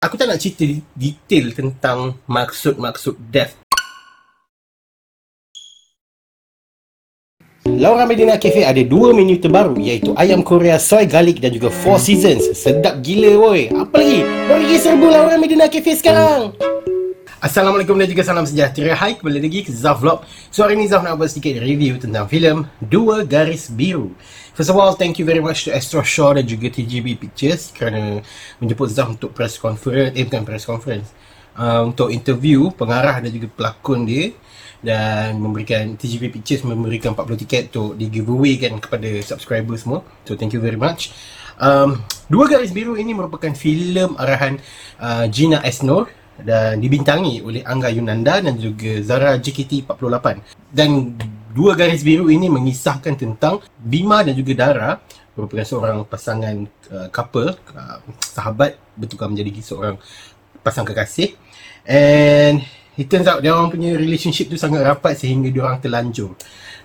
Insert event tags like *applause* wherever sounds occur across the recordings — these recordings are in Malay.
Aku tak nak cerita detail tentang maksud-maksud death. Laura Medina Cafe ada dua menu terbaru iaitu ayam Korea soy garlic dan juga four seasons. Sedap gila woi. Apa lagi? Boleh pergi serbu Laura Medina Cafe sekarang. Assalamualaikum dan juga salam sejahtera. Hai, kembali lagi ke Zaf Vlog. So hari ni Zaf nak buat sedikit review tentang filem Dua Garis Biru. First of all, thank you very much to Astro Shaw dan juga TGB Pictures kerana menjemput Zaf untuk press conference, eh bukan press conference, uh, untuk interview pengarah dan juga pelakon dia dan memberikan TGB Pictures memberikan 40 tiket untuk di giveaway kan kepada subscriber semua. So thank you very much. Um, Dua Garis Biru ini merupakan filem arahan uh, Gina Esnor dan dibintangi oleh Angga Yunanda dan juga Zara JKT48 dan dua garis biru ini mengisahkan tentang Bima dan juga Dara merupakan seorang pasangan uh, couple uh, sahabat bertukar menjadi seorang pasang kekasih. And it turns out dia orang punya relationship tu sangat rapat sehingga dia orang terlanjur.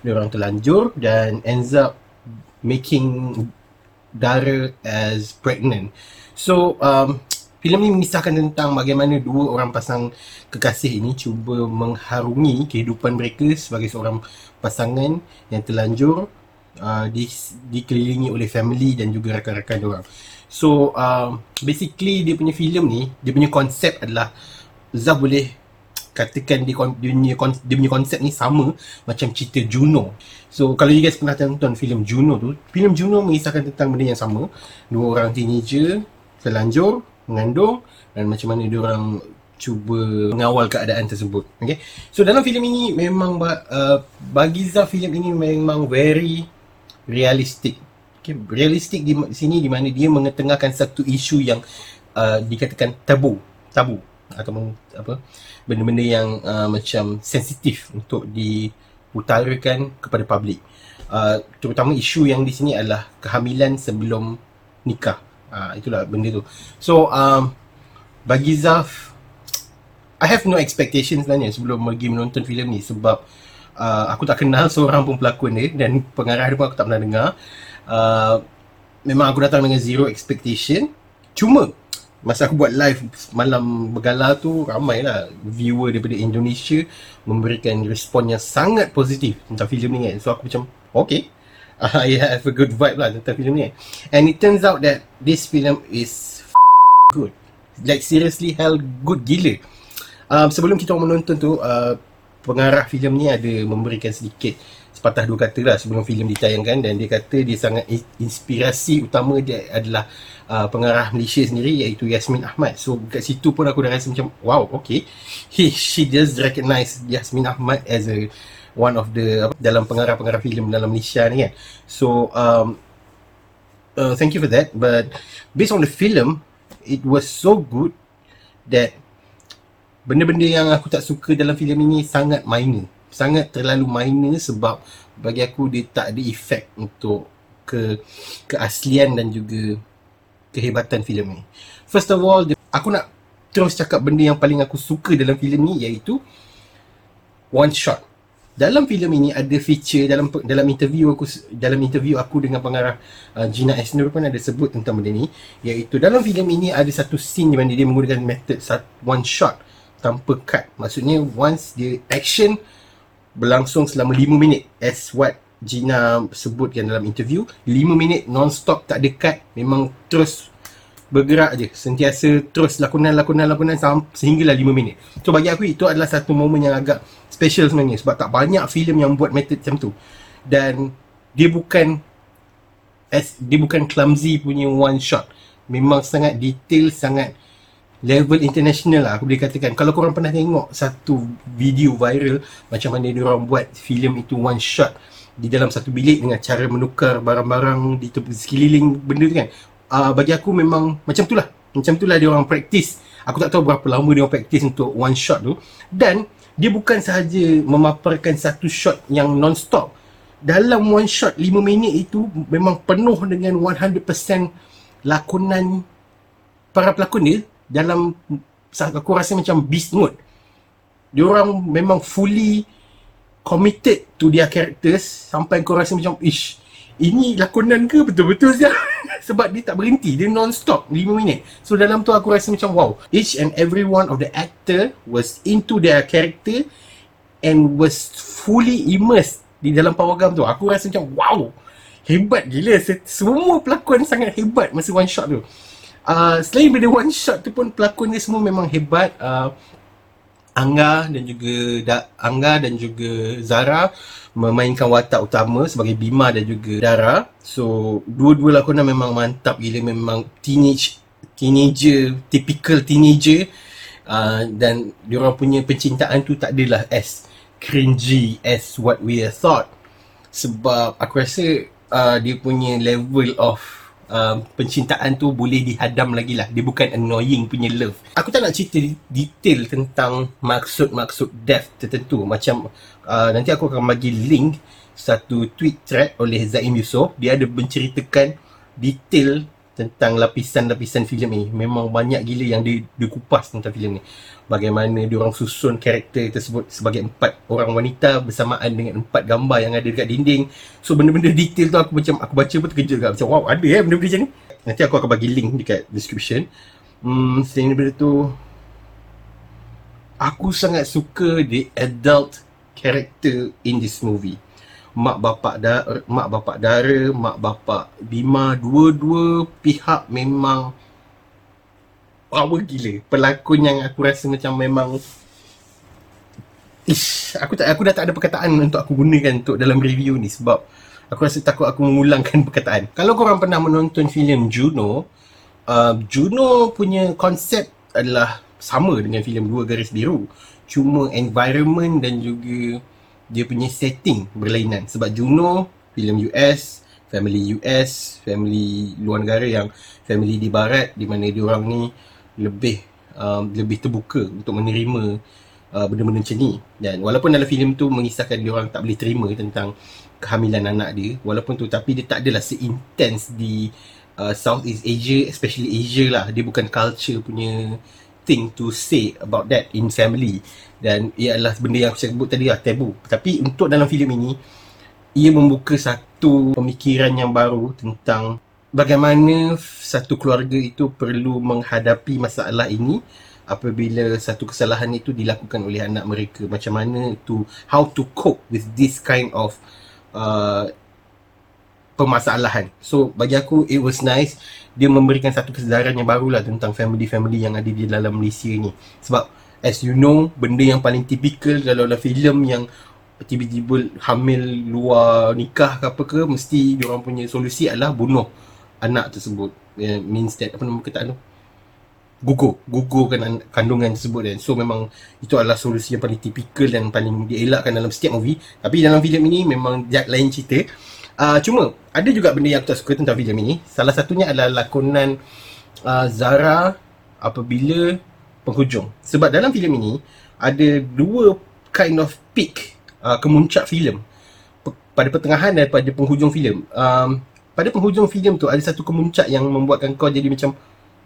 Dia orang terlanjur dan ends up making Dara as pregnant. So um, Filem ini mengisahkan tentang bagaimana dua orang pasang kekasih ini cuba mengharungi kehidupan mereka sebagai seorang pasangan yang terlanjur uh, di, dikelilingi oleh family dan juga rakan-rakan orang. So uh, basically dia punya filem ni, dia punya konsep adalah Zah boleh katakan dia, dia, punya, dia punya konsep ni sama macam cerita Juno. So kalau you guys pernah tonton filem Juno tu, filem Juno mengisahkan tentang benda yang sama. Dua orang teenager terlanjur mengandung dan macam mana dia orang cuba mengawal keadaan tersebut. Okay. So dalam filem ini memang uh, bagi Zah filem ini memang very realistic. Okay. Realistic di sini di mana dia mengetengahkan satu isu yang uh, dikatakan tabu, tabu atau apa benda-benda yang uh, macam sensitif untuk diutarakan kepada publik. Uh, terutama isu yang di sini adalah kehamilan sebelum nikah. Uh, itulah benda tu. So um, bagi Zaf I have no expectations sebenarnya sebelum pergi menonton filem ni sebab uh, aku tak kenal *laughs* seorang pun pelakon dia dan pengarah dia pun aku tak pernah dengar. Uh, memang aku datang dengan zero expectation. Cuma masa aku buat live malam bergala tu ramailah viewer daripada Indonesia memberikan respon yang sangat positif tentang filem ni kan. So aku macam okay *laughs* I have a good vibe lah tentang filem ni. And it turns out that this film is good. Like seriously hell good gila. Um, sebelum kita menonton tu, uh, pengarah filem ni ada memberikan sedikit sepatah dua kata lah sebelum filem ditayangkan dan dia kata dia sangat inspirasi utama dia adalah uh, pengarah Malaysia sendiri iaitu Yasmin Ahmad. So kat situ pun aku dah rasa macam wow okay. He, she does recognize Yasmin Ahmad as a one of the dalam pengarah-pengarah filem dalam Malaysia ni kan. So um uh, thank you for that but based on the film it was so good that benda-benda yang aku tak suka dalam filem ini sangat minor. Sangat terlalu minor sebab bagi aku dia tak ada efek untuk ke keaslian dan juga kehebatan filem ni. First of all, aku nak terus cakap benda yang paling aku suka dalam filem ni iaitu one shot dalam filem ini ada feature dalam dalam interview aku dalam interview aku dengan pengarah uh, Gina Esnur pun ada sebut tentang benda ni. Iaitu dalam filem ini ada satu scene di mana dia menggunakan method one shot tanpa cut. Maksudnya once dia action berlangsung selama 5 minit. As what Gina sebutkan dalam interview 5 minit non-stop tak ada cut memang terus bergerak je. Sentiasa terus lakonan lakonan lakonan sehinggalah 5 minit. So bagi aku itu adalah satu momen yang agak special sebenarnya sebab tak banyak filem yang buat method macam tu. Dan dia bukan as dia bukan clumsy punya one shot. Memang sangat detail sangat level international lah aku boleh katakan. Kalau korang pernah tengok satu video viral macam mana dia orang buat filem itu one shot di dalam satu bilik dengan cara menukar barang-barang di tepi sekeliling benda tu kan? Uh, bagi aku memang macam tu lah. Macam tu lah dia orang practice. Aku tak tahu berapa lama dia orang practice untuk one shot tu. Dan dia bukan sahaja memaparkan satu shot yang non-stop. Dalam one shot 5 minit itu memang penuh dengan 100% lakonan para pelakon dia dalam aku rasa macam beast mode. Dia orang memang fully committed to their characters sampai kau rasa macam ish ini lakonan ke betul-betul saja *laughs* sebab dia tak berhenti dia non-stop 5 minit. So dalam tu aku rasa macam wow each and every one of the actor was into their character and was fully immersed di dalam pawagam tu. Aku rasa macam wow hebat gila. Semua pelakon sangat hebat masa one shot tu. Uh, selain daripada one shot tu pun pelakon dia semua memang hebat. Uh, Angga dan juga da, Angga dan juga Zara memainkan watak utama sebagai Bima dan juga Dara. So dua-dua lakonan memang mantap gila memang teenage teenager typical teenager uh, dan diorang punya pencintaan tu tak adalah as cringy as what we thought sebab aku rasa uh, dia punya level of uh, pencintaan tu boleh dihadam lagi lah. Dia bukan annoying punya love. Aku tak nak cerita detail tentang maksud-maksud death tertentu. Macam uh, nanti aku akan bagi link satu tweet thread oleh Zaim Yusof. Dia ada menceritakan detail tentang lapisan-lapisan filem ni. Memang banyak gila yang dia, dia kupas tentang filem ni. Bagaimana dia orang susun karakter tersebut sebagai empat orang wanita bersamaan dengan empat gambar yang ada dekat dinding. So benda-benda detail tu aku macam aku baca pun terkejut juga. Macam wow ada eh benda-benda macam ni. Nanti aku akan bagi link dekat description. Hmm, selain daripada tu aku sangat suka the adult character in this movie mak bapak da mak bapak dara mak bapak bima dua-dua pihak memang power gila. Pelakon yang aku rasa macam memang ish aku tak aku dah tak ada perkataan untuk aku gunakan untuk dalam review ni sebab aku rasa takut aku mengulangkan *laughs* perkataan. Kalau korang pernah menonton filem Juno uh, Juno punya konsep adalah sama dengan filem Dua Garis Biru. Cuma environment dan juga dia punya setting berlainan. Sebab Juno filem US family US family luar negara yang family di barat di mana dia orang ni lebih um, lebih terbuka untuk menerima uh, benda-benda macam ni. Dan walaupun dalam filem tu mengisahkan dia orang tak boleh terima tentang kehamilan anak dia walaupun tu tapi dia tak adalah seintens di uh, Southeast Asia especially Asia lah. Dia bukan culture punya thing to say about that in family. Dan ia adalah benda yang aku sebut tadi lah tabu. Tapi untuk dalam filem ini ia membuka satu pemikiran yang baru tentang bagaimana satu keluarga itu perlu menghadapi masalah ini apabila satu kesalahan itu dilakukan oleh anak mereka. Macam mana to how to cope with this kind of uh, permasalahan so bagi aku it was nice dia memberikan satu kesedaran yang baru lah tentang family-family yang ada di dalam Malaysia ni. Sebab as you know, benda yang paling typical kalau dalam filem yang tiba-tiba hamil luar nikah ke apa ke, mesti orang punya solusi adalah bunuh anak tersebut. Yeah, means that, apa nama kata tu? Gugur, gugurkan kandungan tersebut dan so memang itu adalah solusi yang paling typical dan paling dielakkan dalam setiap movie. Tapi dalam filem ini memang lain cerita. Uh, cuma ada juga benda yang aku tak suka tentang filem ini. Salah satunya adalah lakonan uh, Zara apabila penghujung. Sebab dalam filem ini ada dua kind of peak uh, kemuncak filem pada pertengahan dan pada penghujung filem. Um, pada penghujung filem tu ada satu kemuncak yang membuatkan kau jadi macam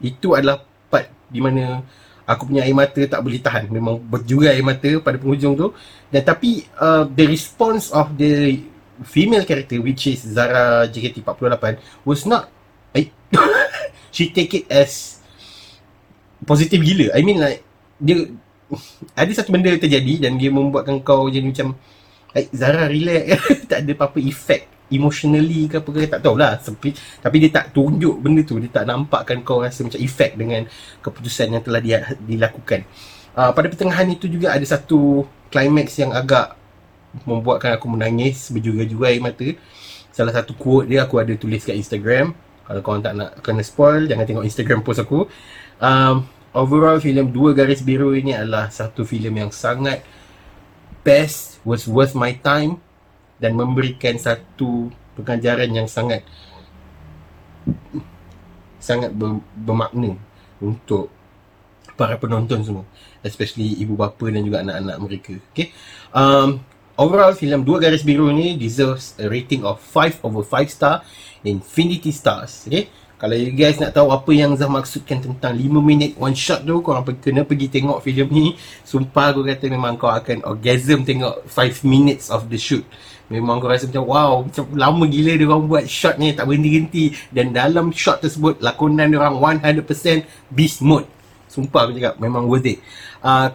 itu adalah part di mana aku punya air mata tak boleh tahan memang berjurai air mata pada penghujung tu dan tapi uh, the response of the female character which is Zara JKT48 was not I, *laughs* she take it as positive gila. I mean like dia ada satu benda terjadi dan dia membuatkan kau jadi macam like, Zara relax. *laughs* Tak ada apa-apa effect emotionally ke apa ke tak tahulah. Tapi, tapi dia tak tunjuk benda tu. Dia tak nampakkan kau rasa macam effect dengan keputusan yang telah dia dilakukan. Uh, pada pertengahan itu juga ada satu climax yang agak membuatkan aku menangis berjuga-juga air mata. Salah satu quote dia aku ada tulis kat Instagram. Kalau korang tak nak kena spoil jangan tengok Instagram post aku. Um, overall filem Dua Garis Biru ini adalah satu filem yang sangat best was worth my time dan memberikan satu pengajaran yang sangat sangat bermakna untuk para penonton semua especially ibu bapa dan juga anak-anak mereka. Okay? Um, Overall, filem Dua Garis Biru ni deserves a rating of 5 over 5 star Infinity Stars. Okay? Kalau you guys nak tahu apa yang Zah maksudkan tentang 5 minit one shot tu, korang kena pergi tengok filem ni. Sumpah aku kata memang kau akan orgasm tengok 5 minutes of the shoot. Memang aku rasa macam wow Macam lama gila dia orang buat shot ni Tak berhenti-henti Dan dalam shot tersebut Lakonan dia orang 100% beast mode Sumpah aku cakap Memang worth it uh,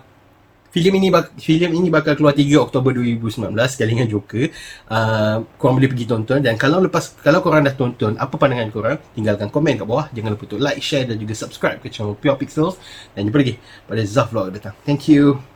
filem ini bak- filem ini bakal keluar 3 Oktober 2019 sekali dengan Joker. Uh, korang boleh pergi tonton dan kalau lepas kalau korang dah tonton, apa pandangan korang? Tinggalkan komen kat bawah. Jangan lupa untuk like, share dan juga subscribe ke channel Pure Pixels dan jumpa lagi pada Zaf Vlog datang. Thank you.